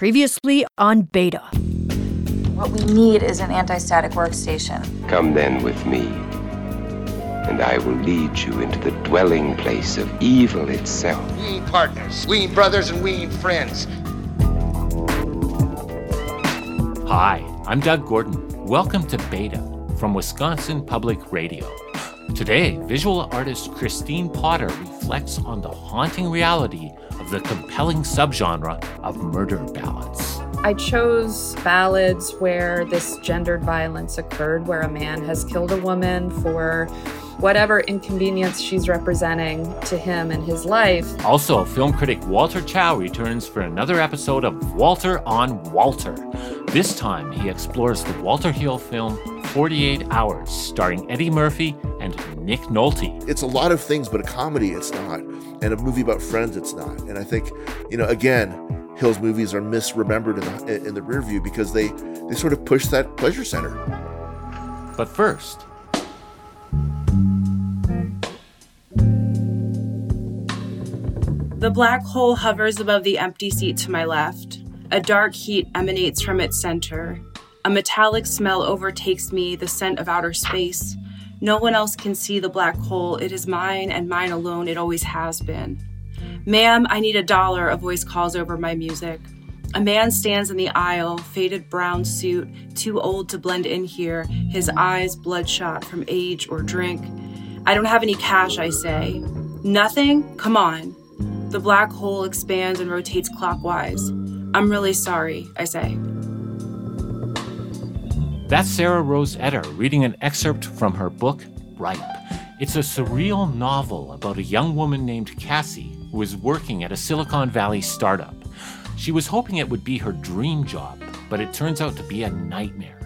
Previously on Beta. What we need is an anti static workstation. Come then with me, and I will lead you into the dwelling place of evil itself. We ain't partners. We ain't brothers and we ain't friends. Hi, I'm Doug Gordon. Welcome to Beta from Wisconsin Public Radio. Today, visual artist Kristine Potter reflects on the haunting reality of the compelling subgenre of murder ballads. I chose ballads where this gendered violence occurred, where a man has killed a woman for whatever inconvenience she's representing to him in his life. Also, film critic Walter Chaw returns for another episode of Walter on Walter. This time, he explores the Walter Hill film 48 Hours, starring Eddie Murphy and Nick Nolte. It's a lot of things, but a comedy it's not, and a movie about friends it's not. And I think, you know, again, Hill's movies are misremembered in the in the rear view because they they sort of push that pleasure center. But first, The black hole hovers above the empty seat to my left. A dark heat emanates from its center. A metallic smell overtakes me, the scent of outer space. No one else can see the black hole. It is mine and mine alone. It always has been. Ma'am, I need a dollar, a voice calls over my music. A man stands in the aisle, faded brown suit, too old to blend in here, his eyes bloodshot from age or drink. I don't have any cash, I say. Nothing? Come on. The black hole expands and rotates clockwise. I'm really sorry, I say. That's Sarah Rose Etter reading an excerpt from her book, Ripe. It's a surreal novel about a young woman named Cassie who is working at a Silicon Valley startup. She was hoping it would be her dream job, but it turns out to be a nightmare.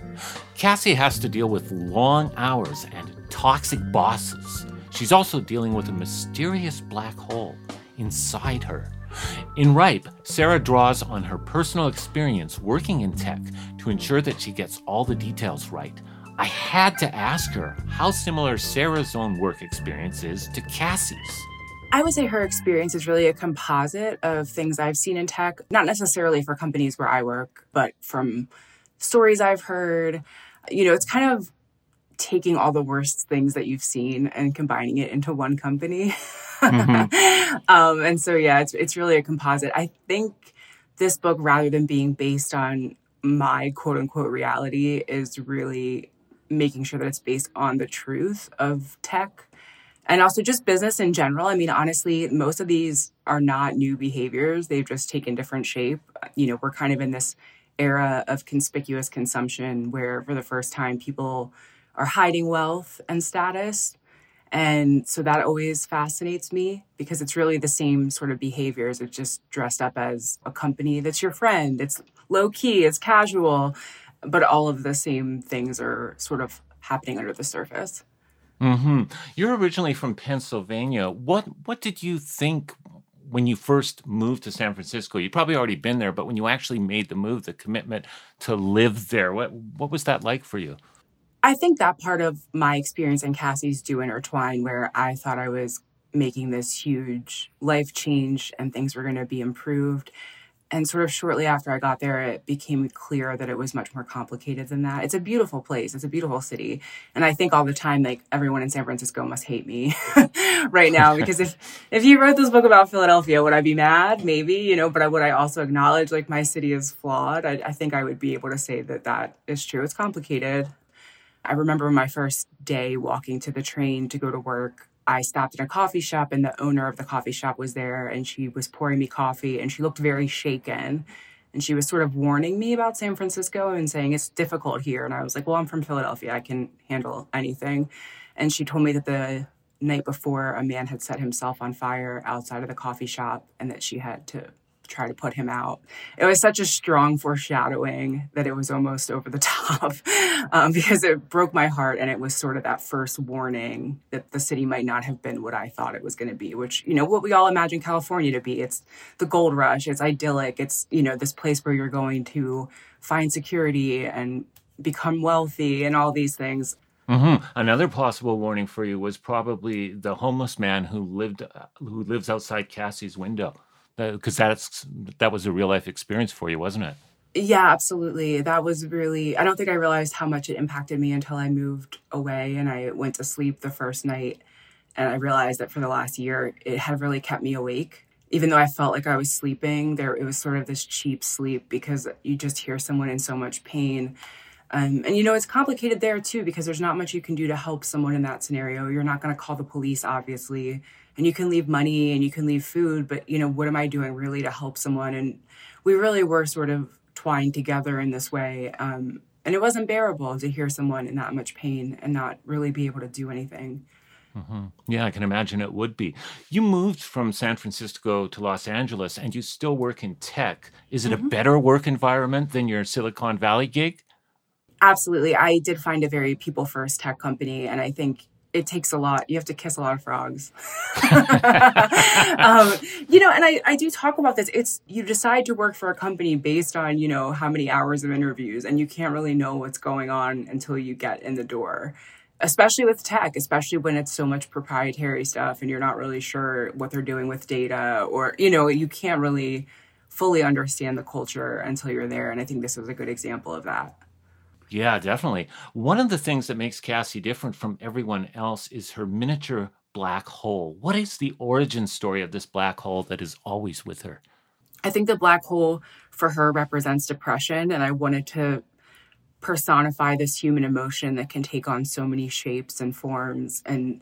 Cassie has to deal with long hours and toxic bosses. She's also dealing with a mysterious black hole inside her. In Ripe, Sarah draws on her personal experience working in tech to ensure that she gets all the details right. I had to ask her how similar Sarah's own work experience is to Cassie's. I would say her experience is really a composite of things I've seen in tech, not necessarily for companies where I work, but from stories I've heard. You know, it's kind of taking all the worst things that you've seen and combining it into one company. um, and so, yeah, it's, it's really a composite. I think this book, rather than being based on my quote unquote reality, is really making sure that it's based on the truth of tech and also just business in general. I mean, honestly, most of these are not new behaviors, they've just taken different shape. You know, we're kind of in this era of conspicuous consumption where, for the first time, people are hiding wealth and status. And so that always fascinates me because it's really the same sort of behaviors. It's just dressed up as a company that's your friend. It's low key, it's casual, but all of the same things are sort of happening under the surface. hmm You're originally from Pennsylvania. What what did you think when you first moved to San Francisco? You'd probably already been there, but when you actually made the move, the commitment to live there, what what was that like for you? I think that part of my experience and Cassie's do intertwine where I thought I was making this huge life change and things were going to be improved. And sort of shortly after I got there, it became clear that it was much more complicated than that. It's a beautiful place, it's a beautiful city. And I think all the time, like everyone in San Francisco must hate me right now because if, if you wrote this book about Philadelphia, would I be mad? Maybe, you know, but I, would I also acknowledge like my city is flawed? I, I think I would be able to say that that is true. It's complicated. I remember my first day walking to the train to go to work. I stopped in a coffee shop and the owner of the coffee shop was there and she was pouring me coffee and she looked very shaken. And she was sort of warning me about San Francisco and saying it's difficult here. And I was like, well, I'm from Philadelphia. I can handle anything. And she told me that the night before, a man had set himself on fire outside of the coffee shop and that she had to try to put him out. It was such a strong foreshadowing that it was almost over the top um, because it broke my heart. And it was sort of that first warning that the city might not have been what I thought it was going to be, which, you know, what we all imagine California to be. It's the gold rush, it's idyllic, it's, you know, this place where you're going to find security and become wealthy and all these things. hmm Another possible warning for you was probably the homeless man who lived who lives outside Cassie's window. Because that's that was a real life experience for you, wasn't it? Yeah, absolutely. That was really, I don't think I realized how much it impacted me until I moved away and I went to sleep the first night. And I realized that for the last year, it had really kept me awake. Even though I felt like I was sleeping, there it was sort of this cheap sleep because you just hear someone in so much pain. Um, and you know, it's complicated there too because there's not much you can do to help someone in that scenario. You're not going to call the police, obviously, and you can leave money and you can leave food, but you know, what am I doing really to help someone? And we really were sort of twined together in this way. Um, and it wasn't bearable to hear someone in that much pain and not really be able to do anything. Mm-hmm. Yeah, I can imagine it would be. You moved from San Francisco to Los Angeles and you still work in tech. Is it mm-hmm. a better work environment than your Silicon Valley gig? Absolutely. I did find a very people first tech company. And I think it takes a lot. You have to kiss a lot of frogs. um, you know, and I, I do talk about this. It's you decide to work for a company based on, you know, how many hours of interviews, and you can't really know what's going on until you get in the door. Especially with tech, especially when it's so much proprietary stuff and you're not really sure what they're doing with data, or, you know, you can't really fully understand the culture until you're there. And I think this was a good example of that. Yeah, definitely. One of the things that makes Cassie different from everyone else is her miniature black hole. What is the origin story of this black hole that is always with her? I think the black hole for her represents depression, and I wanted to personify this human emotion that can take on so many shapes and forms. And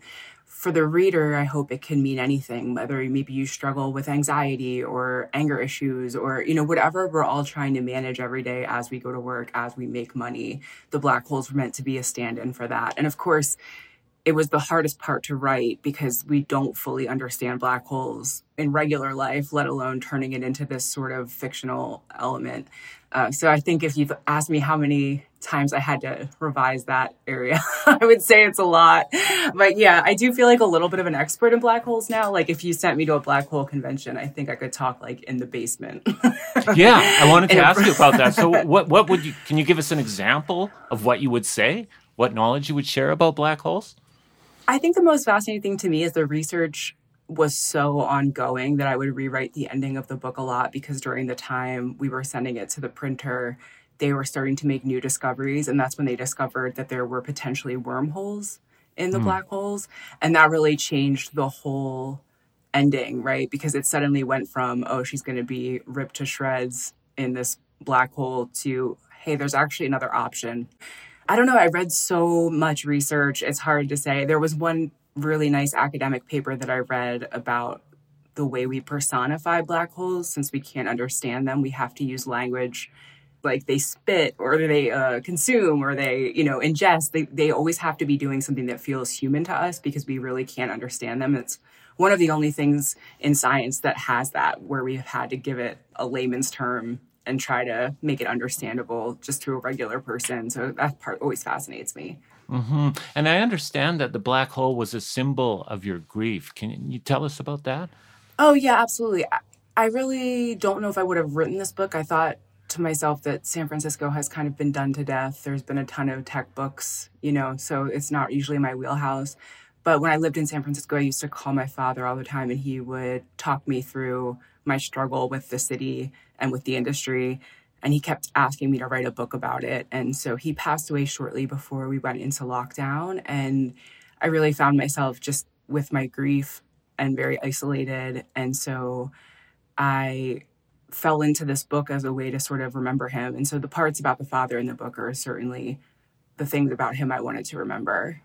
for the reader, I hope it can mean anything, whether maybe you struggle with anxiety or anger issues or, you know, whatever we're all trying to manage every day as we go to work, as we make money. The black holes were meant to be a stand in for that. And of course, it was the hardest part to write because we don't fully understand black holes in regular life, let alone turning it into this sort of fictional element. Uh, so I think if you've asked me how many times I had to revise that area, I would say it's a lot. But yeah, I do feel like a little bit of an expert in black holes now. Like if you sent me to a black hole convention, I think I could talk like in the basement. yeah, I wanted to ask you about that. So what what would you can you give us an example of what you would say? What knowledge you would share about black holes? I think the most fascinating thing to me is the research was so ongoing that I would rewrite the ending of the book a lot because during the time we were sending it to the printer, they were starting to make new discoveries. And that's when they discovered that there were potentially wormholes in the mm. black holes. And that really changed the whole ending, right? Because it suddenly went from, oh, she's going to be ripped to shreds in this black hole to, hey, there's actually another option. I don't know. I read so much research. It's hard to say. There was one really nice academic paper that I read about the way we personify black holes. Since we can't understand them, we have to use language like they spit or they uh, consume or they you know ingest they, they always have to be doing something that feels human to us because we really can't understand them it's one of the only things in science that has that where we've had to give it a layman's term and try to make it understandable just to a regular person so that part always fascinates me Mm-hmm. And I understand that the black hole was a symbol of your grief. Can you tell us about that? Oh, yeah, absolutely. I, I really don't know if I would have written this book. I thought to myself that San Francisco has kind of been done to death. There's been a ton of tech books, you know, so it's not usually my wheelhouse. But when I lived in San Francisco, I used to call my father all the time and he would talk me through my struggle with the city and with the industry and he kept asking me to write a book about it. And so he passed away shortly before we went into lockdown. And I really found myself just with my grief and very isolated. And so I fell into this book as a way to sort of remember him. And so the parts about the father in the book are certainly the things about him I wanted to remember.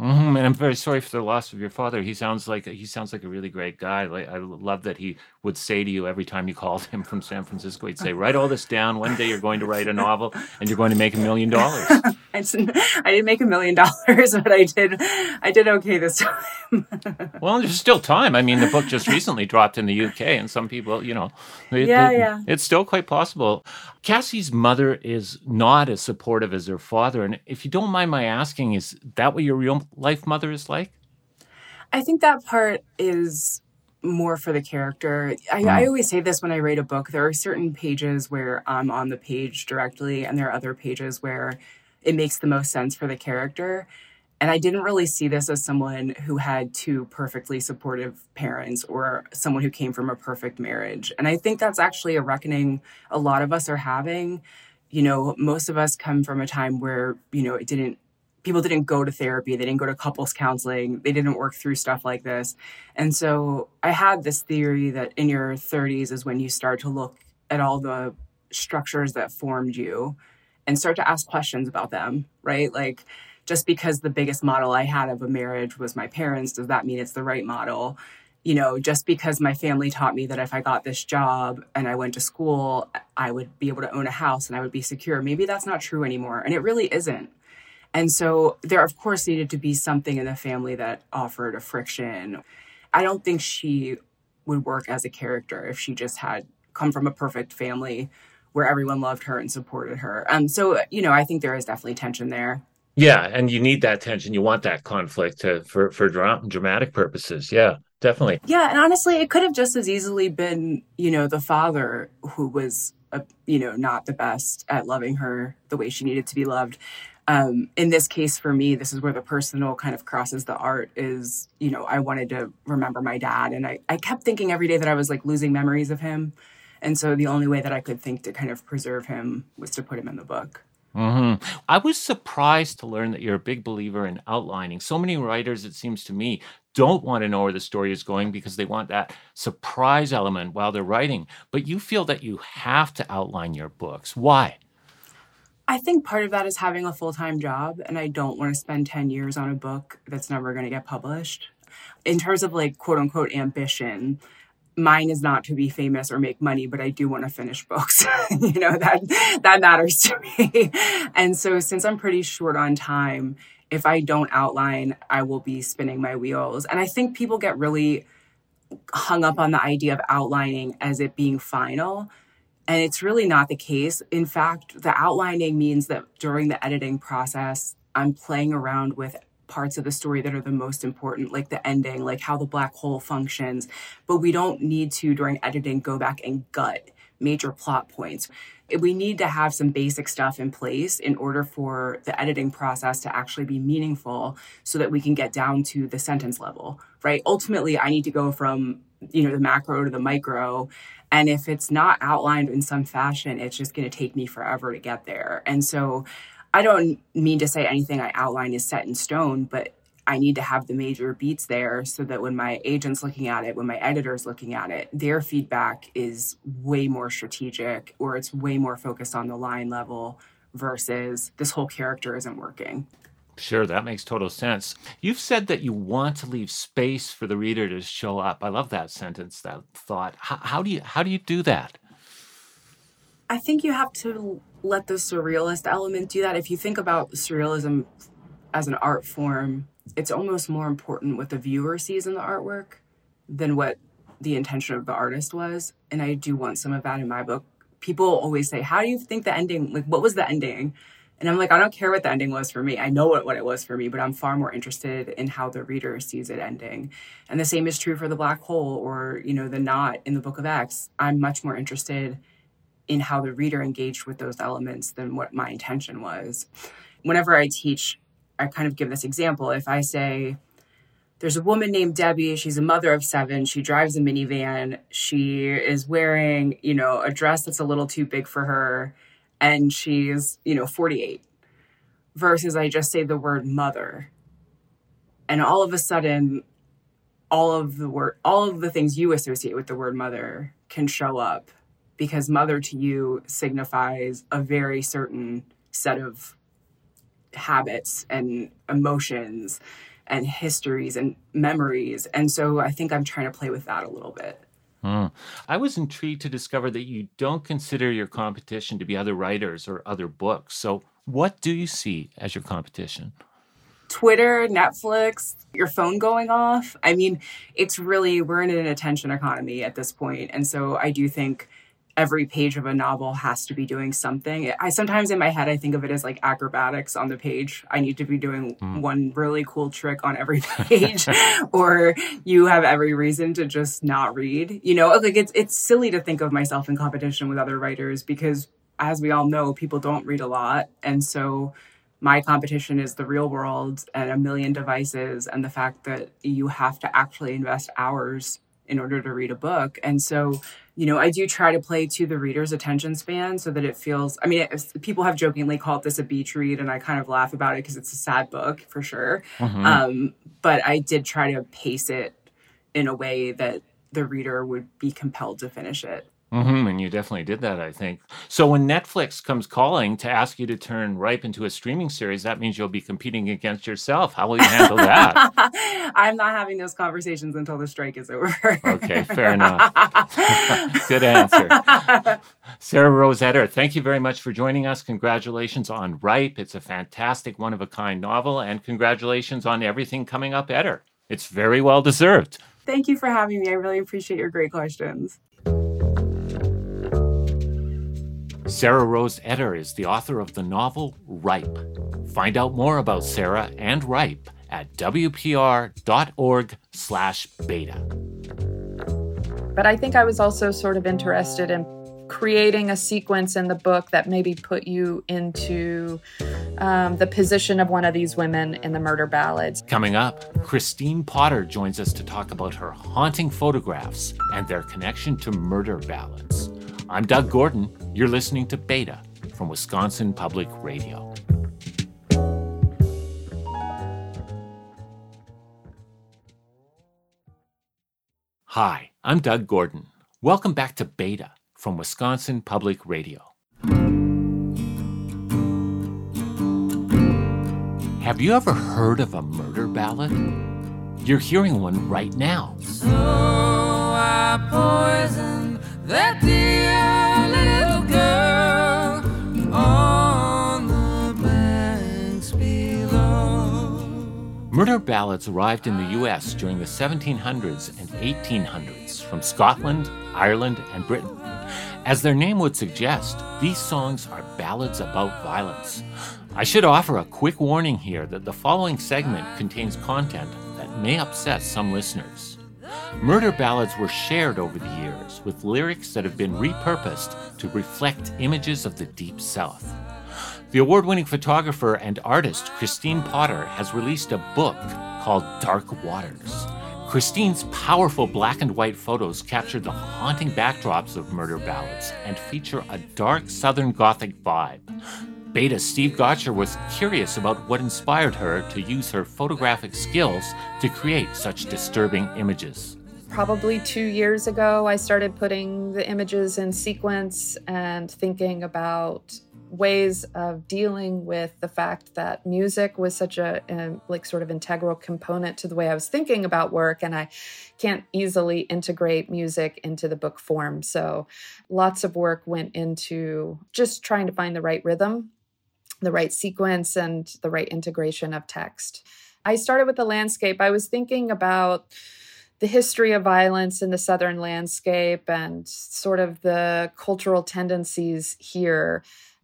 Mm-hmm. And I'm very sorry for the loss of your father. He sounds like he sounds like a really great guy. Like I love that he would say to you every time you called him from San Francisco, he'd say, "Write all this down. One day you're going to write a novel, and you're going to make a million dollars." I didn't make a million dollars, but I did. I did okay this time. well, there's still time. I mean, the book just recently dropped in the UK, and some people, you know, it, yeah, it, yeah, it's still quite possible. Cassie's mother is not as supportive as her father, and if you don't mind my asking, is that what your real life mother is like? I think that part is more for the character. I, mm. I, always say this when I write a book. There are certain pages where I'm on the page directly, and there are other pages where it makes the most sense for the character. And I didn't really see this as someone who had two perfectly supportive parents or someone who came from a perfect marriage. And I think that's actually a reckoning a lot of us are having. You know, most of us come from a time where, you know, it didn't people didn't go to therapy, they didn't go to couples counseling, they didn't work through stuff like this. And so I had this theory that in your 30s is when you start to look at all the structures that formed you and start to ask questions about them, right? Like, just because the biggest model I had of a marriage was my parents, does that mean it's the right model? You know, just because my family taught me that if I got this job and I went to school, I would be able to own a house and I would be secure. Maybe that's not true anymore. And it really isn't. And so there, of course, needed to be something in the family that offered a friction. I don't think she would work as a character if she just had come from a perfect family where everyone loved her and supported her. Um, so, you know, I think there is definitely tension there. Yeah, and you need that tension. You want that conflict to, for for dra- dramatic purposes. Yeah, definitely. Yeah, and honestly, it could have just as easily been, you know, the father who was, a, you know, not the best at loving her the way she needed to be loved. Um, in this case, for me, this is where the personal kind of crosses the art. Is you know, I wanted to remember my dad, and I I kept thinking every day that I was like losing memories of him, and so the only way that I could think to kind of preserve him was to put him in the book. Mm-hmm. I was surprised to learn that you're a big believer in outlining. So many writers, it seems to me, don't want to know where the story is going because they want that surprise element while they're writing. But you feel that you have to outline your books. Why? I think part of that is having a full time job, and I don't want to spend 10 years on a book that's never going to get published. In terms of like quote unquote ambition, mine is not to be famous or make money, but I do want to finish books. you know, that that matters to me. and so since I'm pretty short on time, if I don't outline, I will be spinning my wheels. And I think people get really hung up on the idea of outlining as it being final. And it's really not the case. In fact, the outlining means that during the editing process, I'm playing around with parts of the story that are the most important, like the ending, like how the black hole functions. But we don't need to, during editing, go back and gut major plot points. We need to have some basic stuff in place in order for the editing process to actually be meaningful so that we can get down to the sentence level, right? Ultimately, I need to go from you know the macro to the micro and if it's not outlined in some fashion it's just going to take me forever to get there and so I don't mean to say anything I outline is set in stone, but I need to have the major beats there so that when my agent's looking at it, when my editor's looking at it, their feedback is way more strategic or it's way more focused on the line level versus this whole character isn't working. Sure, that makes total sense. You've said that you want to leave space for the reader to show up. I love that sentence, that thought. How, how do you how do you do that? I think you have to let the surrealist element do that. If you think about surrealism as an art form, it's almost more important what the viewer sees in the artwork than what the intention of the artist was. And I do want some of that in my book. People always say, How do you think the ending, like, what was the ending? And I'm like, I don't care what the ending was for me. I know what, what it was for me, but I'm far more interested in how the reader sees it ending. And the same is true for the black hole or, you know, the knot in the Book of X. I'm much more interested in how the reader engaged with those elements than what my intention was. Whenever I teach, I kind of give this example. If I say, there's a woman named Debbie, she's a mother of seven, she drives a minivan, she is wearing, you know, a dress that's a little too big for her, and she's, you know, 48. Versus I just say the word mother. And all of a sudden, all of the word all of the things you associate with the word mother can show up because mother to you signifies a very certain set of habits and emotions and histories and memories. And so I think I'm trying to play with that a little bit. Mm. I was intrigued to discover that you don't consider your competition to be other writers or other books. So, what do you see as your competition? Twitter, Netflix, your phone going off. I mean, it's really, we're in an attention economy at this point. And so I do think every page of a novel has to be doing something. I sometimes in my head I think of it as like acrobatics on the page. I need to be doing mm. one really cool trick on every page or you have every reason to just not read. You know, like it's it's silly to think of myself in competition with other writers because as we all know, people don't read a lot and so my competition is the real world and a million devices and the fact that you have to actually invest hours in order to read a book. And so, you know, I do try to play to the reader's attention span so that it feels, I mean, people have jokingly called this a beach read, and I kind of laugh about it because it's a sad book for sure. Mm-hmm. Um, but I did try to pace it in a way that the reader would be compelled to finish it. Mm-hmm, and you definitely did that, I think. So when Netflix comes calling to ask you to turn Ripe into a streaming series, that means you'll be competing against yourself. How will you handle that? I'm not having those conversations until the strike is over. okay, fair enough. Good answer. Sarah Rose Etter, thank you very much for joining us. Congratulations on Ripe. It's a fantastic, one of a kind novel, and congratulations on everything coming up, Etter. It's very well deserved. Thank you for having me. I really appreciate your great questions. Sarah Rose Etter is the author of the novel Ripe. Find out more about Sarah and Ripe at wpr.org/beta. But I think I was also sort of interested in creating a sequence in the book that maybe put you into um, the position of one of these women in the murder ballads. Coming up, Kristine Potter joins us to talk about her haunting photographs and their connection to murder ballads. I'm Doug Gordon. You're listening to Beta from Wisconsin Public Radio. Hi, I'm Doug Gordon. Welcome back to Beta from Wisconsin Public Radio. Have you ever heard of a murder ballad? You're hearing one right now. So I that dear Murder ballads arrived in the U.S. during the 1700s and 1800s from Scotland, Ireland, and Britain. As their name would suggest, these songs are ballads about violence. I should offer a quick warning here that the following segment contains content that may upset some listeners. Murder ballads were shared over the years with lyrics that have been repurposed to reflect images of the Deep South. The award winning photographer and artist Kristine Potter has released a book called Dark Waters. Kristine's powerful black and white photos capture the haunting backdrops of murder ballads and feature a dark Southern Gothic vibe. Beta Steve Gotcher was curious about what inspired her to use her photographic skills to create such disturbing images. Probably two years ago, I started putting the images in sequence and thinking about ways of dealing with the fact that music was such a, a, like sort of integral component to the way I was thinking about work and I can't easily integrate music into the book form. So lots of work went into just trying to find the right rhythm the right sequence and the right integration of text. I started with the landscape. I was thinking about the history of violence in the southern landscape and sort of the cultural tendencies here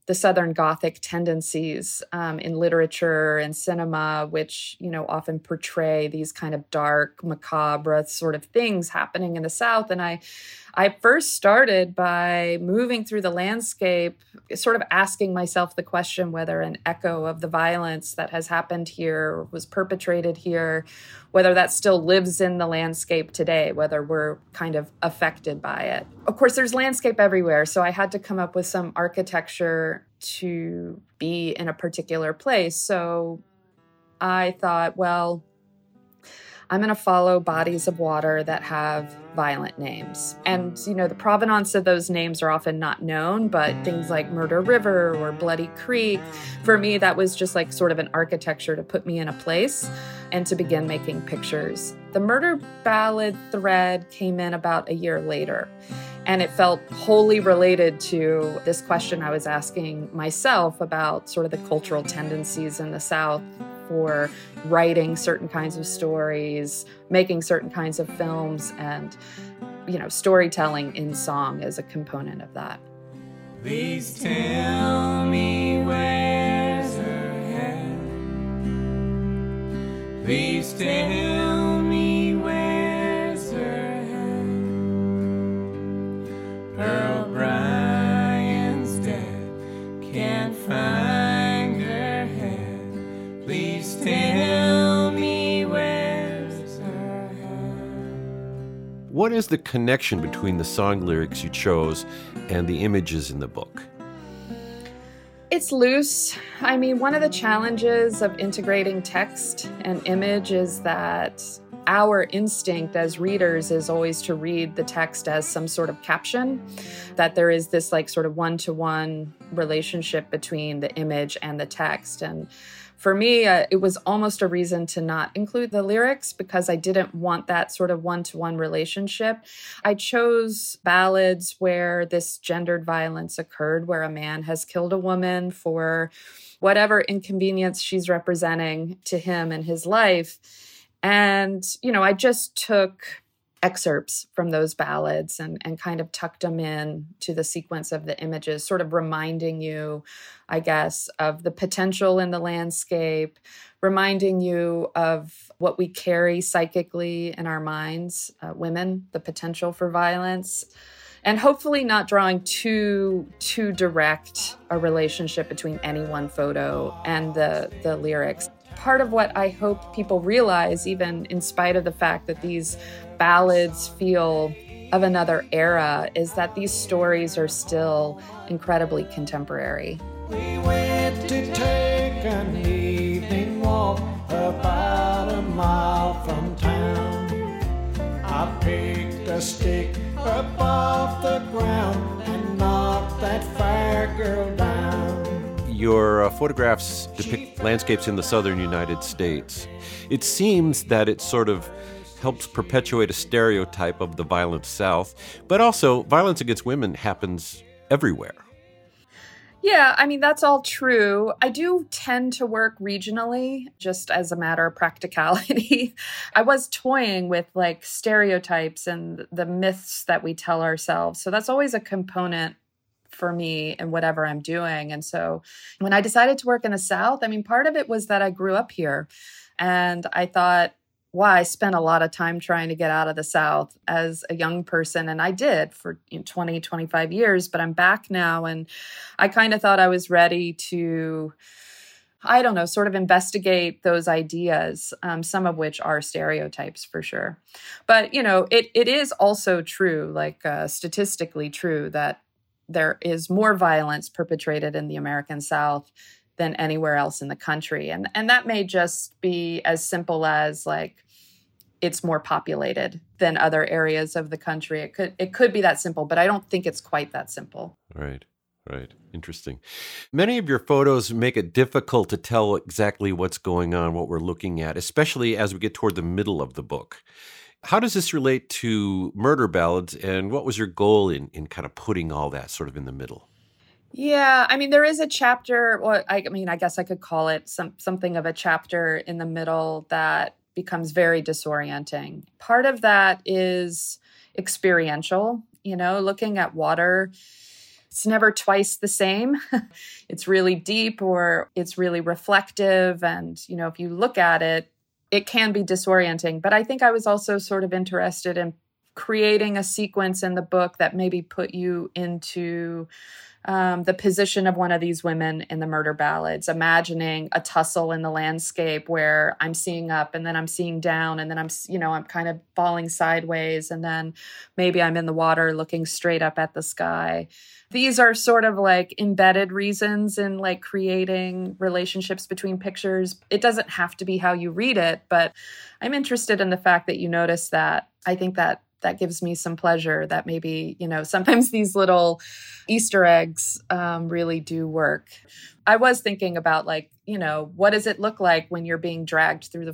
the Southern Gothic tendencies um, in literature and cinema, which you know often portray these kind of dark, macabre sort of things happening in the South. And I, I first started by moving through the landscape, sort of asking myself the question whether an echo of the violence that has happened here was perpetrated here, whether that still lives in the landscape today, whether we're kind of affected by it. Of course, there's landscape everywhere, so I had to come up with some architecture to be in a particular place. So I thought, well, I'm going to follow bodies of water that have violent names. And, you know, the provenance of those names are often not known, but things like Murder River or Bloody Creek, for me, that was just like sort of an architecture to put me in a place and to begin making pictures. The murder ballad thread came in about a year later. And it felt wholly related to this question I was asking myself about sort of the cultural tendencies in the South for writing certain kinds of stories, making certain kinds of films, and you know, storytelling in song as a component of that. Please tell me where's her head. Please tell me where's her head. Pearl what is the connection between the song lyrics you chose and the images in the book? It's loose. I mean, one of the challenges of integrating text and image is that our instinct as readers is always to read the text as some sort of caption, that there is this like sort of one to one relationship between the image and the text. And for me, uh, it was almost a reason to not include the lyrics because I didn't want that sort of one to one relationship. I chose ballads where this gendered violence occurred, where a man has killed a woman for whatever inconvenience she's representing to him in his life and, you know, I just took excerpts from those ballads and, and kind of tucked them in to the sequence of the images, sort of reminding you, I guess, of the potential in the landscape, reminding you of what we carry psychically in our minds, uh, women, the potential for violence. And hopefully not drawing too too direct a relationship between any one photo and the the lyrics part of what I hope people realize, even in spite of the fact that these ballads feel of another era, is that these stories are still incredibly contemporary. We went to take an evening walk about a mile from town. I picked a stick up off the ground and knocked that fair girl down your uh, photographs depict landscapes in the southern United States. It seems that it sort of helps perpetuate a stereotype of the violent South, but also violence against women happens everywhere. Yeah, I mean, that's all true. I do tend to work regionally just as a matter of practicality. I was toying with like stereotypes and the myths that we tell ourselves. So that's always a component for me and whatever I'm doing. And so when I decided to work in the South, I mean, part of it was that I grew up here and I thought, wow, I spent a lot of time trying to get out of the South as a young person. And I did for you know, 20, 25 years, but I'm back now. And I kind of thought I was ready to. I don't know, sort of investigate those ideas, um, some of which are stereotypes for sure. But, you know, it, it is also true, like uh, statistically true, that there is more violence perpetrated in the American South than anywhere else in the country. And and that may just be as simple as like it's more populated than other areas of the country. It could it could be that simple, but I don't think it's quite that simple. Right. Right. Interesting. Many of your photos make it difficult to tell exactly what's going on, what we're looking at, especially as we get toward the middle of the book. How does this relate to murder ballads, and what was your goal in, in kind of putting all that sort of in the middle? Yeah, I mean, there is a chapter. Well, I, mean, I guess I could call it some something of a chapter in the middle that becomes very disorienting. Part of that is experiential. You know, looking at water it's never twice the same. it's really deep or it's really reflective. And, you know, if you look at it, it can be disorienting. But I think I was also sort of interested in creating a sequence in the book that maybe put you into um, the position of one of these women in the murder ballads, imagining a tussle in the landscape where I'm seeing up and then I'm seeing down and then I'm, you know, I'm kind of falling sideways and then maybe I'm in the water looking straight up at the sky these are sort of like embedded reasons in like creating relationships between pictures. It doesn't have to be how you read it, but I'm interested in the fact that you notice that. I think that that gives me some pleasure that maybe you know sometimes these little easter eggs um, really do work i was thinking about like you know what does it look like when you're being dragged through the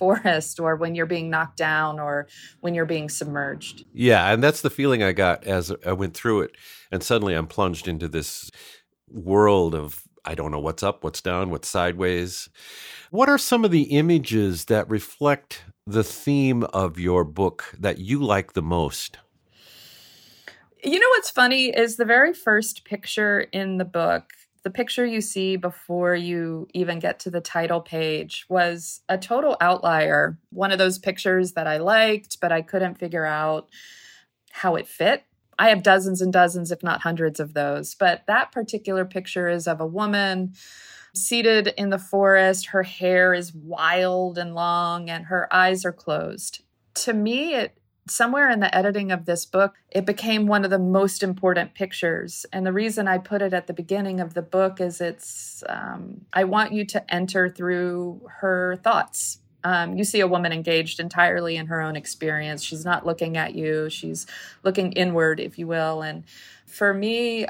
forest or when you're being knocked down or when you're being submerged. Yeah, and that's the feeling I got as I went through it. And suddenly I'm plunged into this world of I don't know what's up, what's down, what's sideways. What are some of the images that reflect the theme of your book that you like the most? You know what's funny is the very first picture in the book the picture you see before you even get to the title page was a total outlier. One of those pictures that I liked, but I couldn't figure out how it fit. I have dozens and dozens, if not hundreds of those, but that particular picture is of a woman seated in the forest. Her hair is wild and long, and her eyes are closed. To me, it somewhere in the editing of this book, it became one of the most important pictures. And the reason I put it at the beginning of the book is it's, um, I want you to enter through her thoughts. Um, you see a woman engaged entirely in her own experience. She's not looking at you, she's looking inward, if you will. And for me,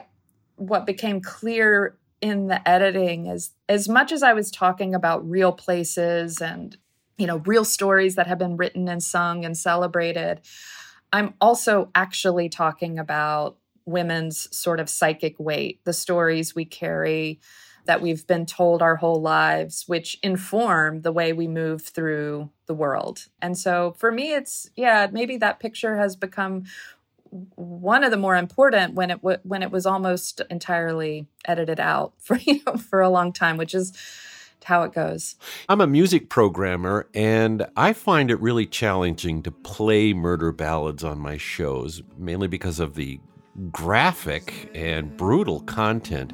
what became clear in the editing is as much as I was talking about real places and you know real stories that have been written and sung and celebrated. I'm also actually talking about women's sort of psychic weight the stories we carry that we've been told our whole lives which inform the way we move through the world. And so for me it's yeah maybe that picture has become one of the more important when it w- when it was almost entirely edited out for you know for a long time which is how it goes. I'm a music programmer, and I find it really challenging to play murder ballads on my shows, mainly because of the graphic and brutal content.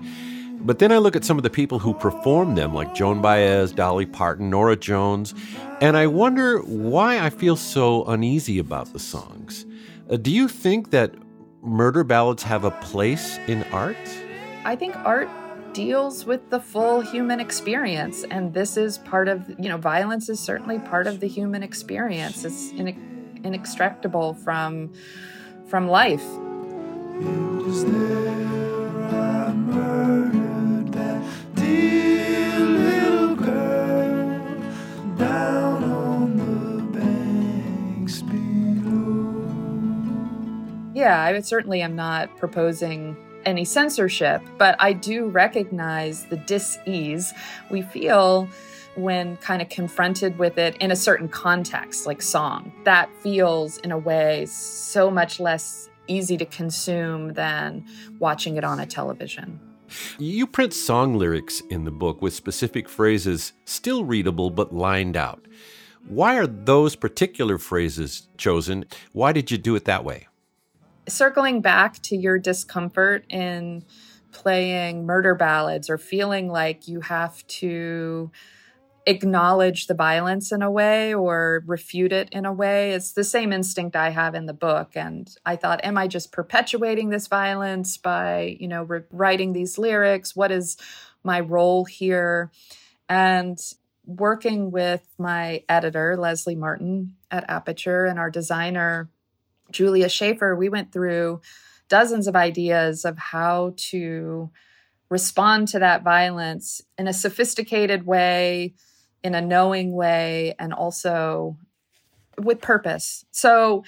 But then I look at some of the people who perform them, like Joan Baez, Dolly Parton, Norah Jones, and I wonder why I feel so uneasy about the songs. Uh, do you think that murder ballads have a place in art? I think art deals with the full human experience and this is part of you know violence is certainly part of the human experience. It's in, inextractable from from life. Yeah i certainly am not proposing any censorship, but I do recognize the dis-ease we feel when kind of confronted with it in a certain context, like song. That feels, in a way, so much less easy to consume than watching it on a television. You print song lyrics in the book with specific phrases still readable but lined out. Why are those particular phrases chosen? Why did you do it that way? Circling back to your discomfort in playing murder ballads or feeling like you have to acknowledge the violence in a way or refute it in a way it's the same instinct i have in the book. And i thought am i just perpetuating this violence by you know writing these lyrics? What is my role here? And working with my editor Lesley Martin at aperture and our designer Julia Schaefer, we went through dozens of ideas of how to respond to that violence in a sophisticated way, in a knowing way, and also with purpose. So,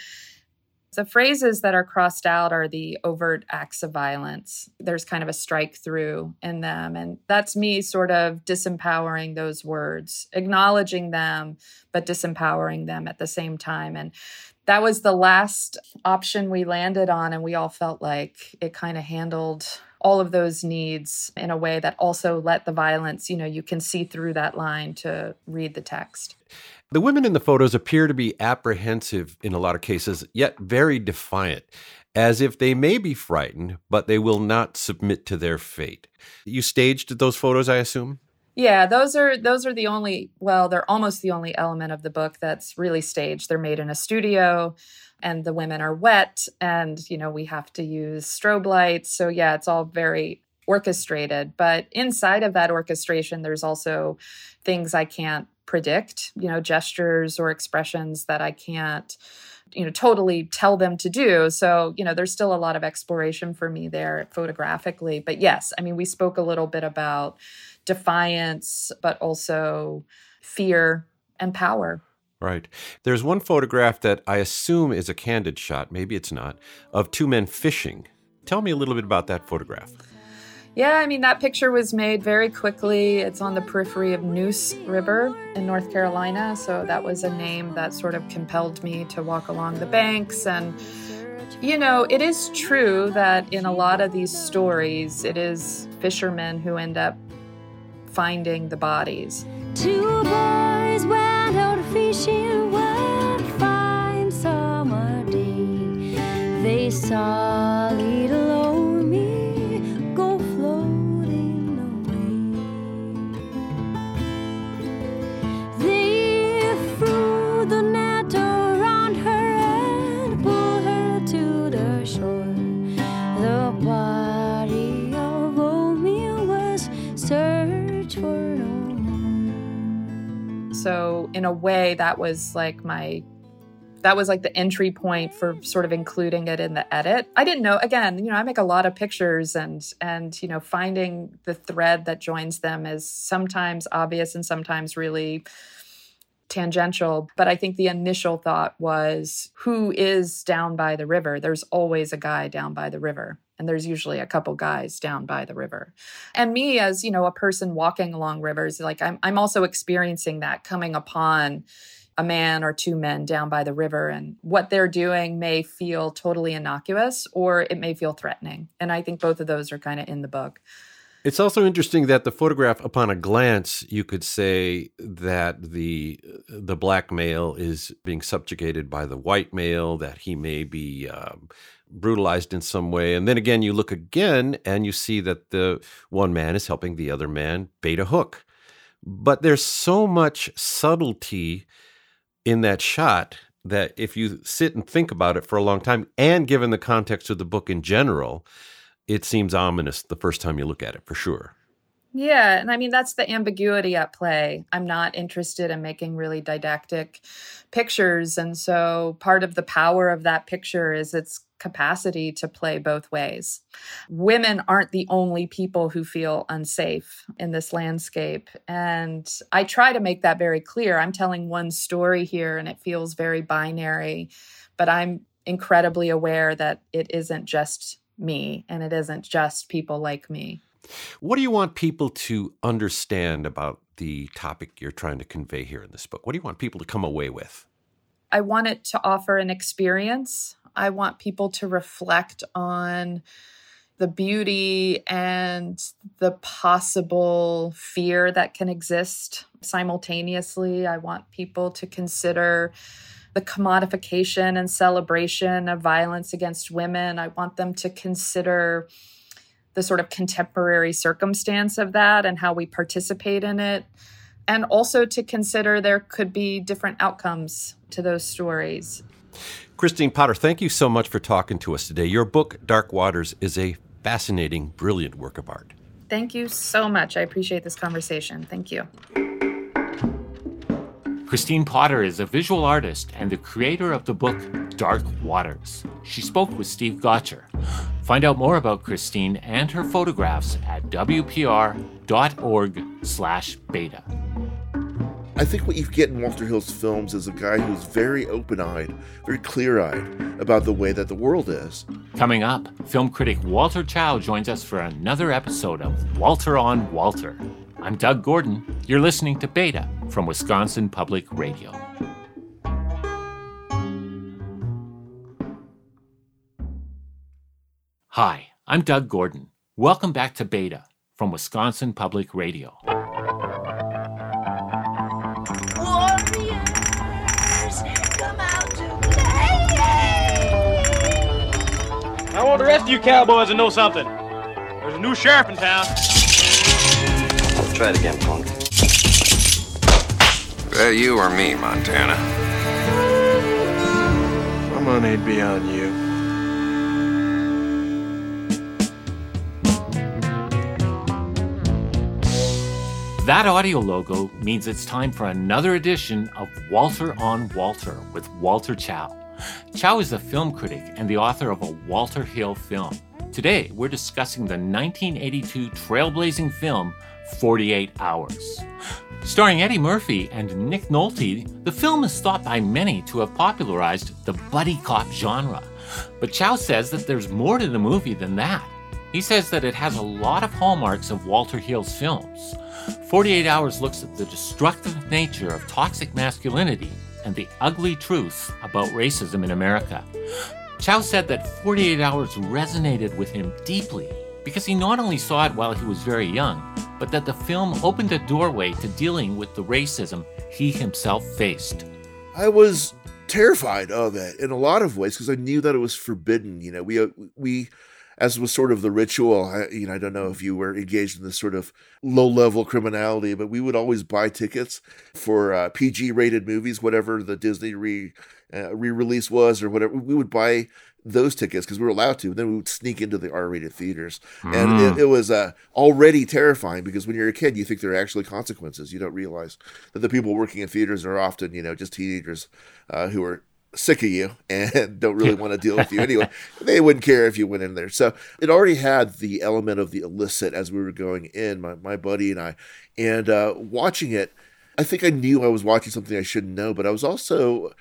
the phrases that are crossed out are the overt acts of violence. There's kind of a strike through in them. And that's me sort of disempowering those words, acknowledging them, but disempowering them at the same time. And that was the last option we landed on. And we all felt like it kind of handled all of those needs in a way that also let the violence, you know, you can see through that line to read the text. The women in the photos appear to be apprehensive in a lot of cases, yet very defiant, as if they may be frightened, but they will not submit to their fate. You staged those photos, I assume? Yeah, those are those are the only well, they're almost the only element of the book that's really staged. They're made in a studio and the women are wet and you know, we have to use strobe lights. So yeah, it's all very orchestrated, but inside of that orchestration there's also things I can't predict, you know, gestures or expressions that I can't you know totally tell them to do so you know there's still a lot of exploration for me there photographically but yes i mean we spoke a little bit about defiance, but also fear and power. Right. There's one photograph that I assume is a candid shot, maybe it's not, of two men fishing. Tell me a little bit about that photograph. Yeah, I mean, that picture was made very quickly. It's on the periphery of Neuse River in North Carolina. So that was a name that sort of compelled me to walk along the banks. And, you know, it is true that in a lot of these stories, it is fishermen who end up finding the bodies. Two boys went out fishing one fine summer day. They saw so in a way that was like my that was like the entry point for sort of including it in the edit. I didn't know again, you know, I make a lot of pictures and and you know, finding the thread that joins them is sometimes obvious and sometimes really tangential, but I think the initial thought was who is down by the river? There's always a guy down by the river. And there's usually a couple guys down by the river. And me as, you know, a person walking along rivers, like I'm I'm also experiencing that coming upon a man or two men down by the river and what they're doing may feel totally innocuous or it may feel threatening. And I think both of those are kind of in the book. It's also interesting that the photograph, upon a glance, you could say that the the black male is being subjugated by the white male, that he may be um, brutalized in some way, and then again, you look again and you see that the one man is helping the other man bait a hook. But there's so much subtlety in that shot that if you sit and think about it for a long time, and given the context of the book in general it seems ominous the first time you look at it for sure. Yeah, and I mean that's the ambiguity at play. I'm not interested in making really didactic pictures and so part of the power of that picture is its capacity to play both ways. Women aren't the only people who feel unsafe in this landscape and I try to make that very clear. I'm telling one story here and it feels very binary, but I'm incredibly aware that it isn't just me and it isn't just people like me. What do you want people to understand about the topic you're trying to convey here in this book? What do you want people to come away with? I want it to offer an experience. I want people to reflect on the beauty and the possible fear that can exist simultaneously. I want people to consider the commodification and celebration of violence against women. I want them to consider the sort of contemporary circumstance of that and how we participate in it. And also to consider there could be different outcomes to those stories. Kristine Potter, thank you so much for talking to us today. Your book, Dark Waters, is a fascinating, brilliant work of art. Thank you so much. I appreciate this conversation. Thank you. Kristine Potter is a visual artist and the creator of the book Dark Waters. She spoke with Steve Gotcher. Find out more about Kristine and her photographs at wpr.org/beta. I think what you get in Walter Hill's films is a guy who's very open-eyed, very clear-eyed about the way that the world is. Coming up, film critic Walter Chaw joins us for another episode of Walter on Walter. I'm Doug Gordon. You're listening to Beta from Wisconsin Public Radio. Hi, I'm Doug Gordon. Welcome back to Beta from Wisconsin Public Radio. I want the rest of you cowboys to know something. There's a new sheriff in town. Try it again, punk. That you or me, Montana? My money'd be on you. That audio logo means it's time for another edition of Walter on Walter with Walter Chaw. Chaw is a film critic and the author of a Walter Hill film. Today, we're discussing the 1982 trailblazing film 48 Hours. Starring Eddie Murphy and Nick Nolte, the film is thought by many to have popularized the buddy cop genre. But Chaw says that there's more to the movie than that. He says that it has a lot of hallmarks of Walter Hill's films. 48 Hours looks at the destructive nature of toxic masculinity and the ugly truth about racism in America. Chaw said that 48 Hours resonated with him deeply because he not only saw it while he was very young, but that the film opened a doorway to dealing with the racism he himself faced. I was terrified of it in a lot of ways because I knew that it was forbidden. You know, we uh, we as was sort of the ritual. I, you know, I don't know if you were engaged in this sort of low level criminality, but we would always buy tickets for uh, PG rated movies, whatever the Disney re uh, re release was or whatever. We would buy those tickets because we were allowed to. And then we would sneak into the R-rated theaters, and Mm. it, it was uh, already terrifying because when you're a kid, you think there are actually consequences. You don't realize that the people working in theaters are often, you know, just teenagers uh, who are sick of you and don't really want to deal with you anyway. They wouldn't care if you went in there. So it already had the element of the illicit as we were going in, my, my buddy and I. And uh, watching it, I think I knew I was watching something I shouldn't know, but I was also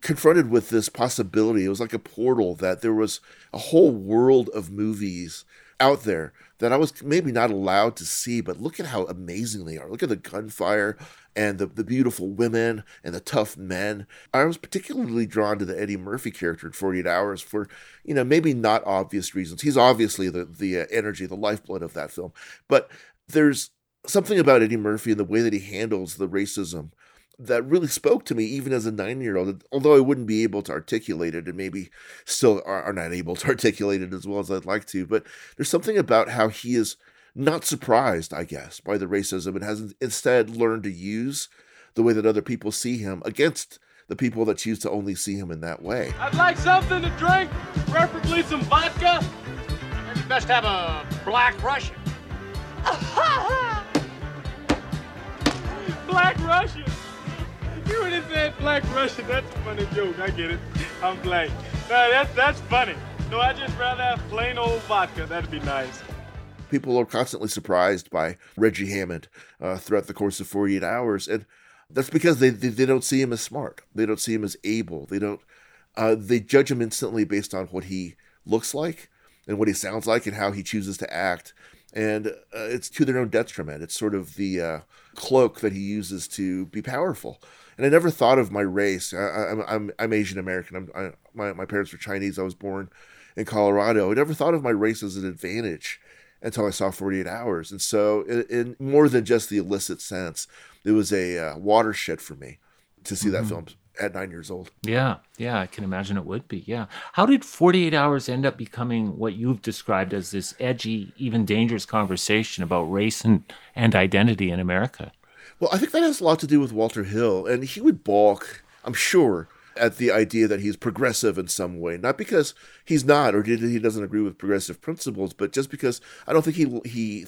confronted with this possibility. It was like a portal that there was a whole world of movies out there that I was maybe not allowed to see, but look at how amazing they are. Look at the gunfire and the, the beautiful women and the tough men. I was particularly drawn to the Eddie Murphy character in 48 Hours for, you know, maybe not obvious reasons. He's obviously the, the uh, energy, the lifeblood of that film. But there's something about Eddie Murphy and the way that he handles the racism that really spoke to me even as a nine year old although i wouldn't be able to articulate it and maybe still are, are not able to articulate it as well as i'd like to but there's something about how he is not surprised i guess by the racism and has instead learned to use the way that other people see him against the people that choose to only see him in that way I'd like something to drink, preferably some vodka. You best have a black Russian. Black Russian. You would have said Black Russian. That's a funny joke. I get it. I'm black. No, that's that's funny. No, I just rather have plain old vodka. That'd be nice. People are constantly surprised by Reggie Hammond uh, throughout the course of 48 hours. And that's because they, they, they don't see him as smart. They don't see him as able. They don't, uh, they judge him instantly based on what he looks like and what he sounds like and how he chooses to act. And uh, it's to their own detriment. It's sort of the uh, cloak that he uses to be powerful. And I never thought of my race. I, I, I'm, I'm, I'm Asian American. I, my, my parents were Chinese. I was born in Colorado. I never thought of my race as an advantage until I saw 48 Hours. And so, in, in more than just the illicit sense, it was a uh, watershed for me to see that Mhm. film at nine years old. Yeah, yeah, I can imagine it would be. Yeah. How did 48 Hours end up becoming what you've described as this edgy, even dangerous conversation about race and, and identity in America? Well, I think that has a lot to do with Walter Hill, and he would balk, I'm sure, at the idea that he's progressive in some way. Not because he's not, or he doesn't agree with progressive principles, but just because I don't think he he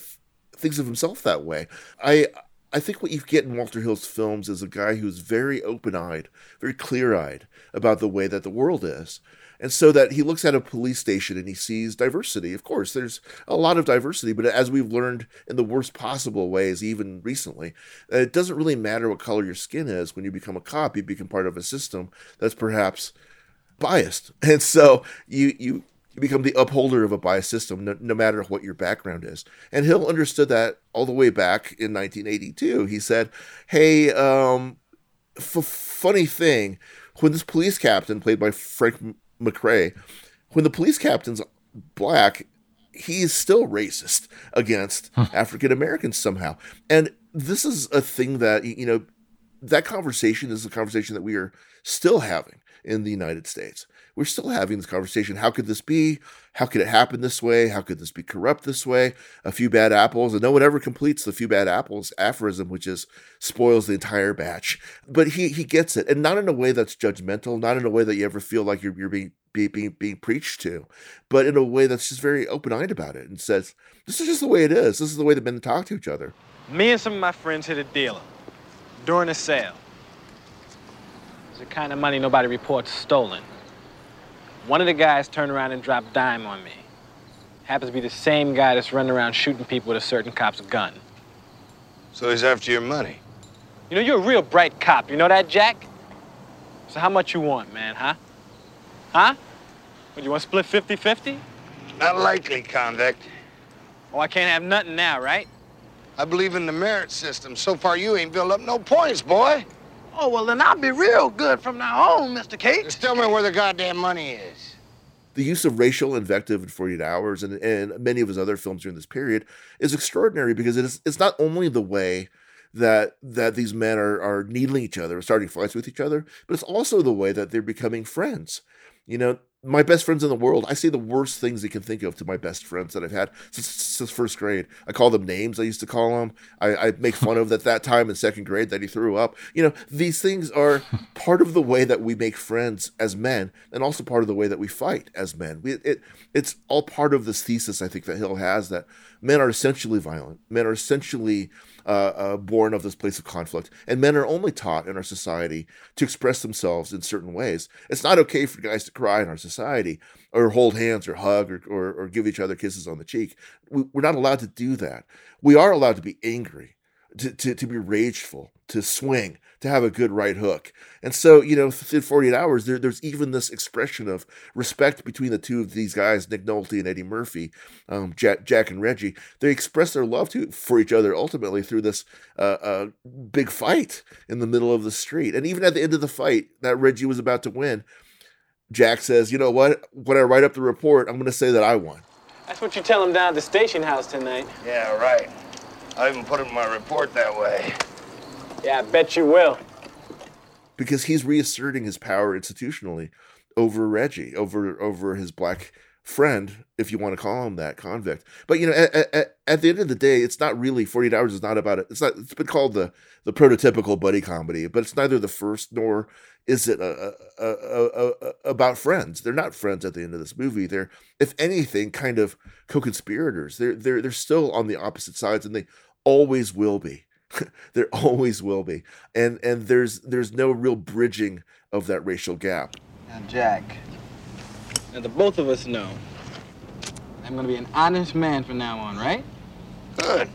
thinks of himself that way. I I think what you get in Walter Hill's films is a guy who's very open-eyed, very clear-eyed about the way that the world is. And so that he looks at a police station and he sees diversity. Of course, there's a lot of diversity, but as we've learned in the worst possible ways, even recently, it doesn't really matter what color your skin is. When you become a cop, you become part of a system that's perhaps biased. And so you, you, you become the upholder of a biased system, no, no matter what your background is. And Hill understood that all the way back in 1982. He said, Hey, um, f- funny thing, when this police captain, played by Frank McRae, when the police captain's black, he is still racist against African Americans somehow. And this is a thing that, you know, that conversation is a conversation that we are still having in the United States. We're still having this conversation. How could this be? How could it happen this way? How could this be corrupt this way? A few bad apples, and no one ever completes the few bad apples aphorism, which is spoils the entire batch. But he he gets it, and not in a way that's judgmental, not in a way that you ever feel like you're you're being be, being being preached to, but in a way that's just very open eyed about it and says, "This is just the way it is. This is the way the men talk to each other." Me and some of my friends hit a dealer during a sale. It's the kind of money nobody reports stolen. One of the guys turned around and dropped dime on me. Happens to be the same guy that's running around shooting people with a certain cop's gun. So he's after your money. You know, you're a real bright cop. You know that, Jack? So how much you want, man, huh? Huh? What, you want to split 50-50? Not likely, convict. Oh, I can't have nothing now, right? I believe in the merit system. So far, you ain't built up no points, boy. Oh, well, then I'll be real good from now on, Mr. Cates. Just tell me where the goddamn money is. the use of racial invective in 48 hours and, and many of his other films during this period is extraordinary because it is it's not only the way that that these men are are needling each other starting fights with each other but it's also the way that they're becoming friends you know my best friends in the world, I say the worst things they can think of to my best friends that I've had since, since first grade. I call them names I used to call them. I, I make fun of that that time in second grade that he threw up. You know, these things are part of the way that we make friends as men, and also part of the way that we fight as men. We, it, it's all part of this thesis I think that Hill has that men are essentially violent. Men are essentially uh, uh, born of this place of conflict. And men are only taught in our society to express themselves in certain ways. It's not okay for guys to cry in our society or hold hands or hug or, or, or give each other kisses on the cheek. We, we're not allowed to do that. We are allowed to be angry, to, to, to be rageful, to swing, to have a good right hook. And so, you know, within 48 hours, there, there's even this expression of respect between the two of these guys, Nick Nolte and Eddie Murphy, um, Jack, Jack and Reggie. They express their love to for each other ultimately through this uh, uh, big fight in the middle of the street. And even at the end of the fight that Reggie was about to win, Jack says, you know what? When I write up the report, I'm going to say that I won. That's what you tell him down at the station house tonight. Yeah, right. I even put it in my report that way. Yeah, I bet you will. Because he's reasserting his power institutionally over Reggie, over over his black friend, if you want to call him that, convict. But you know, at, at, at, the end of the day, it's not really 48 hours is not about it. It's not it's been called the the prototypical buddy comedy, but it's neither the first nor is it a, a, a, about friends. They're not friends at the end of this movie. They're, if anything, kind of co-conspirators. They're they're they're still on the opposite sides, and they always will be. there always will be, and and there's there's no real bridging of that racial gap. Now, Jack. Now, the both of us know I'm gonna be an honest man from now on, right? Good.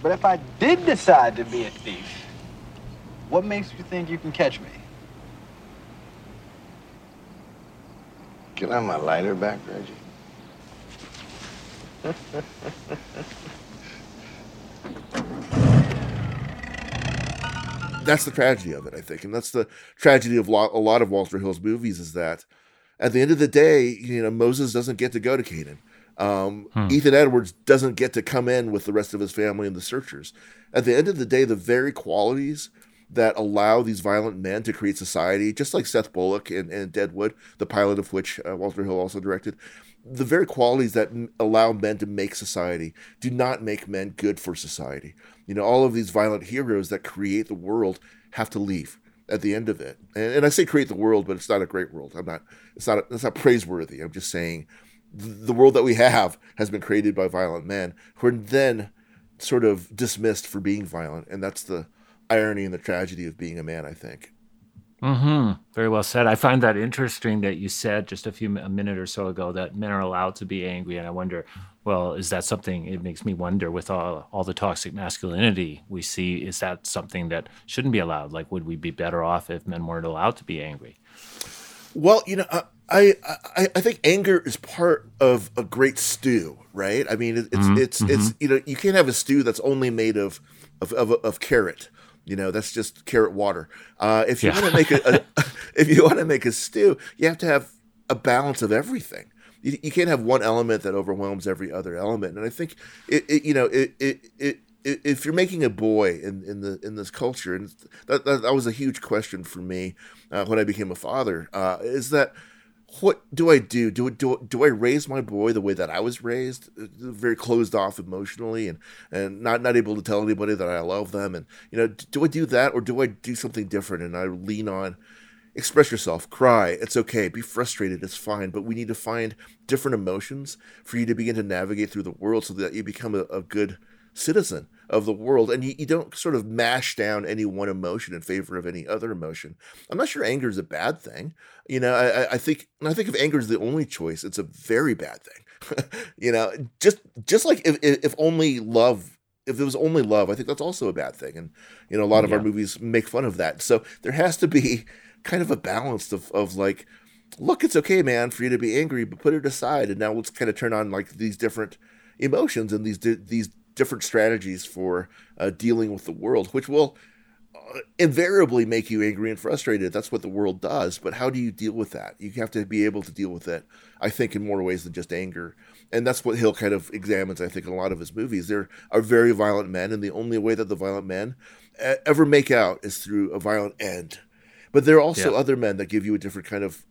But if I did decide to be a thief, what makes you think you can catch me? Can I have my lighter back, Reggie? that's the tragedy of it, I think, and that's the tragedy of a lot of Walter Hill's movies is that at the end of the day, you know, Moses doesn't get to go to Canaan. Um, hmm. Ethan Edwards doesn't get to come in with the rest of his family and the searchers. At the end of the day, the very qualities that allow these violent men to create society, just like Seth Bullock and, Deadwood, the pilot of which uh, Walter Hill also directed, the very qualities that allow men to make society do not make men good for society. You know, all of these violent heroes that create the world have to leave at the end of it. And, and I say create the world, but it's not a great world. I'm not. It's not. It's not praiseworthy. I'm just saying the world that we have has been created by violent men who are then sort of dismissed for being violent, and that's the irony and the tragedy of being a man. I think. Hmm. Very well said. I find that interesting that you said just a few a minute or so ago that men are allowed to be angry, and I wonder, well, is that something? It makes me wonder with all all the toxic masculinity we see. Is that something that shouldn't be allowed? Like, would we be better off if men weren't allowed to be angry? Well, you know, I I, I think anger is part of a great stew, right? I mean, it's mm-hmm. it's mm-hmm. it's you know, you can't have a stew that's only made of of of, of carrot you know, that's just carrot water. Uh, if you yeah. want to make a, a if you want to make a stew, you have to have a balance of everything. You, you, can't have one element that overwhelms every other element. And I think it, it you know, it, it, it if you're making a boy in, in the in this culture, and that, that, that was a huge question for me uh, when I became a father, uh, is that what do I do? Do do do I raise my boy the way that I was raised, uh, very closed off emotionally, and and not not able to tell anybody that I love them, and you know, do I do that, or do I do something different? And I lean on, express yourself, cry, it's okay, be frustrated, it's fine, but we need to find different emotions for you to begin to navigate through the world, so that you become a, a good citizen of the world and you, you don't sort of mash down any one emotion in favor of any other emotion. I'm not sure anger is a bad thing. You know i, I think i think if anger is the only choice it's a very bad thing. You know just just like if, if only love if it was only love i think that's also a bad thing and you know a lot of yeah. our movies make fun of that. So there has to be kind of a balance of, of like look it's okay man for you to be angry but put it aside and now let's kind of turn on like these different emotions and these these different strategies for uh, dealing with the world, which will uh, invariably make you angry and frustrated. That's what the world does. But how do you deal with that? You have to be able to deal with it, I think, in more ways than just anger. And that's what Hill kind of examines, I think, in a lot of his movies. There are very violent men, and the only way that the violent men uh, ever make out is through a violent end. But there are also Yeah. other men that give you a different kind of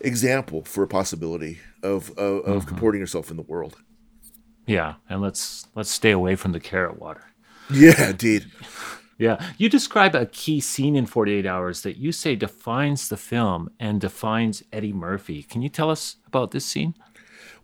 example for a possibility of of, of Mhm. comporting yourself in the world. Yeah, and let's let's stay away from the carrot water. Yeah, indeed. Yeah, you describe a key scene in 48 Hours that you say defines the film and defines Eddie Murphy. Can you tell us about this scene?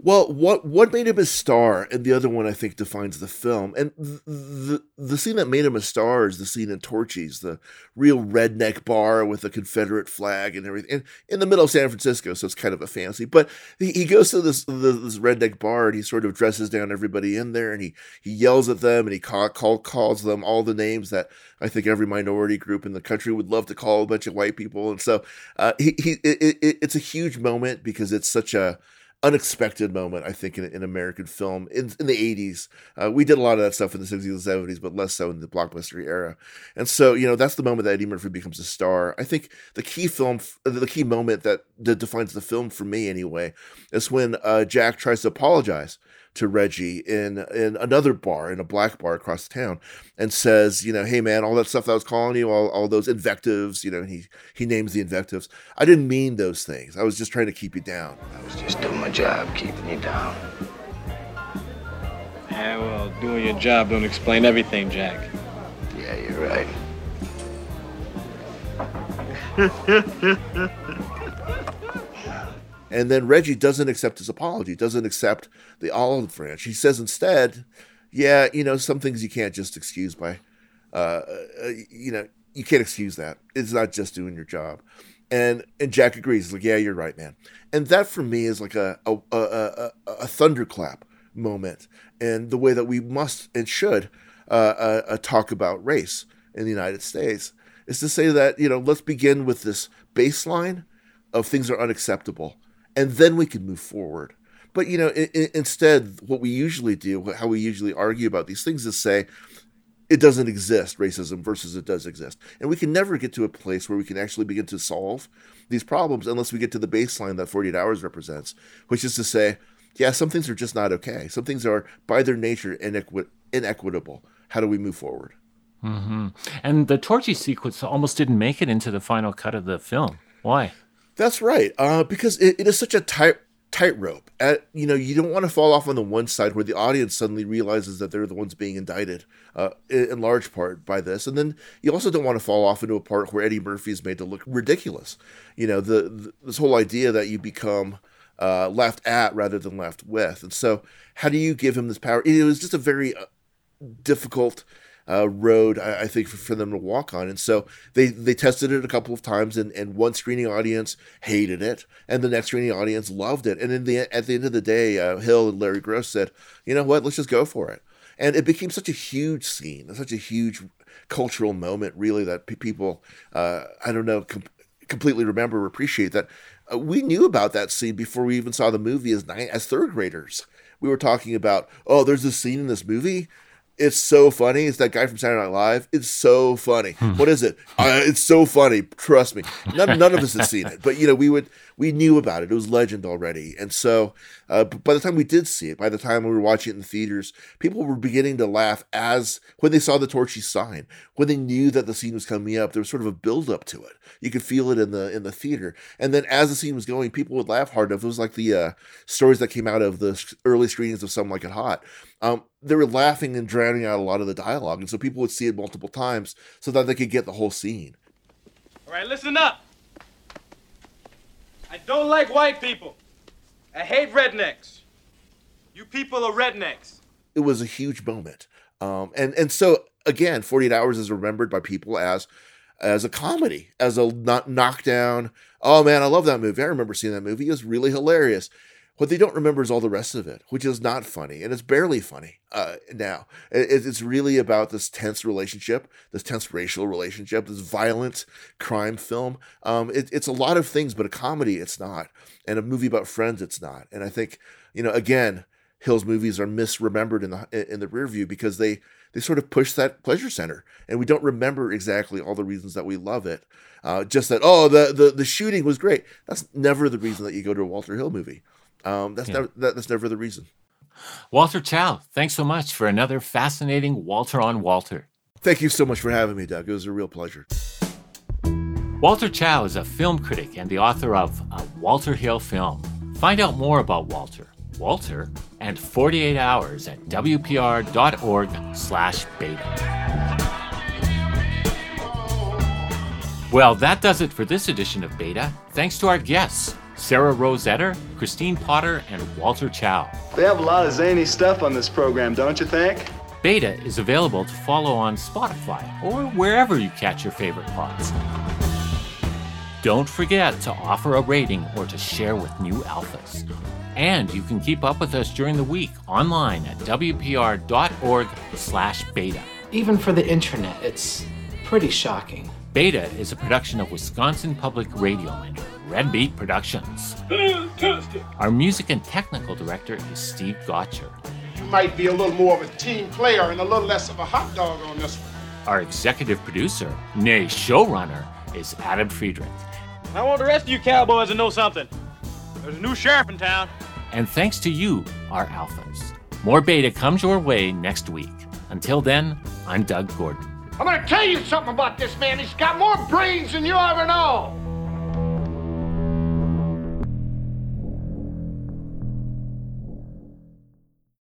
Well, what what made him a star, and the other one I think defines the film. And th- the the scene that made him a star is the scene in Torchy's, the real redneck bar with the Confederate flag and everything, and in the middle of San Francisco, so it's kind of a fancy. But he, he goes to this the, this redneck bar and he sort of dresses down everybody in there, and he he yells at them and he call, call calls them all the names that I think every minority group in the country would love to call a bunch of white people. And so uh, he he it, it, it's a huge moment because it's such a unexpected moment, I think, in, in American film in, in the 80s. Uh, we did a lot of that stuff in the 60s and 70s, but less so in the blockbuster era. And so, you know, that's the moment that Eddie Murphy becomes a star. I think the key film, the key moment that, that defines the film for me anyway, is when uh, Jack tries to apologize to Reggie in in another bar, in a black bar across town, and says, you know, hey man, all that stuff that I was calling you, all, all those invectives, you know, and he he names the invectives. I didn't mean those things. I was just trying to keep you down. I was just doing my job, keeping you down. Yeah, well, doing your job don't explain everything, Jack. Yeah, you're right. And then Reggie doesn't accept his apology, doesn't accept the olive branch. He says instead, yeah, you know, some things you can't just excuse by, uh, uh, you know, you can't excuse that. It's not just doing your job. And and Jack agrees. He's like, yeah, you're right, man. And that for me is like a a, a, a, a thunderclap moment, and the way that we must and should uh, uh, uh, talk about race in the United States is to say that you know let's begin with this baseline of things are unacceptable, and then we can move forward. But you know, instead, what we usually do, how we usually argue about these things, is say it doesn't exist, racism versus it does exist, and we can never get to a place where we can actually begin to solve these problems unless we get to the baseline that 48 hours represents, which is to say, yeah, some things are just not okay. Some things are by their nature inequi- inequitable. How do we move forward? hmm And the Torchy sequence almost didn't make it into the final cut of the film. Why? That's right. Uh, because it, it is such a tight tightrope. You know, you don't want to fall off on the one side where the audience suddenly realizes that they're the ones being indicted, uh, in, large part by this, and then you also don't want to fall off into a part where Eddie Murphy is made to look ridiculous. You know, the, the this whole idea that you become uh, laughed at rather than laughed with, and so how do you give him this power? It was just a very uh, difficult uh, road, I, I think, for, for them to walk on. And so they they tested it a couple of times, and, and one screening audience hated it, and the next screening audience loved it. And in the at the end of the day, uh, Hill and Larry Gross said, "You know what? Let's just go for it." And it became such a huge scene, such a huge cultural moment, really, that pe- people, uh, I don't know, com- completely remember or appreciate that. Uh, we knew about that scene before we even saw the movie as ni- as third graders. We were talking about, oh, there's this scene in this movie. It's so funny. It's that guy from Saturday Night Live. It's so funny. what is it? Uh, it's so funny. Trust me. None, none of us have seen it, but you know, we would we knew about it. It was legend already. And so, uh, by the time we did see it, by the time we were watching it in the theaters, people were beginning to laugh as when they saw the Torchy sign, when they knew that the scene was coming up. There was sort of a build up to it. You could feel it in the in the theater. And then as the scene was going, people would laugh hard enough. It was like the uh, stories that came out of the early screenings of Some Like It Hot. Um, they were laughing and drowning out a lot of the dialogue, and so people would see it multiple times so that they could get the whole scene. All right, listen up. I don't like white people. I hate rednecks. You people are rednecks. it was a huge moment. Um, and and so again, 48 Hours is remembered by people as as a comedy, as a knockdown. Oh man, I love that movie. I remember seeing that movie. It was really hilarious. What they don't remember is all the rest of it, which is not funny, and it's barely funny uh, now. It, it's really about this tense relationship, this tense racial relationship, this violent crime film. Um, it, it's a lot of things, but a comedy, it's not, and a movie about friends, it's not. And I think, you know, again, Hill's movies are misremembered in the in the rear view because they they sort of push that pleasure center, and we don't remember exactly all the reasons that we love it. Uh, just that oh the, the the shooting was great. That's never the reason that you go to a Walter Hill movie. Um, that's Yeah. never that, that's never the reason. Walter Chaw, thanks so much for another fascinating Walter on Walter. Thank you so much for having me, Doug. It was a real pleasure. Walter Chaw is a film critic and the author of A Walter Hill Film. Find out more about Walter, Walter, and 48 Hours at wpr.org slash beta. Well, that does it for this edition of Beta. Thanks to our guests, Sarah Rosetter, Kristine Potter, and Walter Chaw. They have a lot of zany stuff on this program, don't you think? Beta is available to follow on Spotify or wherever you catch your favorite pods. Don't forget to offer a rating or to share with new alphas. And you can keep up with us during the week online at wpr.org/beta. Even for the internet, it's pretty shocking. Beta is a production of Wisconsin Public Radio and Red Beat Productions. Fantastic. Our music and technical director is Steve Gotcher. You might be a little more of a team player and a little less of a hot dog on this one. Our executive producer, nay showrunner, is Adam Friedrich. I want the rest of you cowboys to know something. There's a new sheriff in town. And thanks to you, our alphas. More beta comes your way next week. Until then, I'm Doug Gordon. I'm gonna tell you something about this man. He's got more brains than you ever know.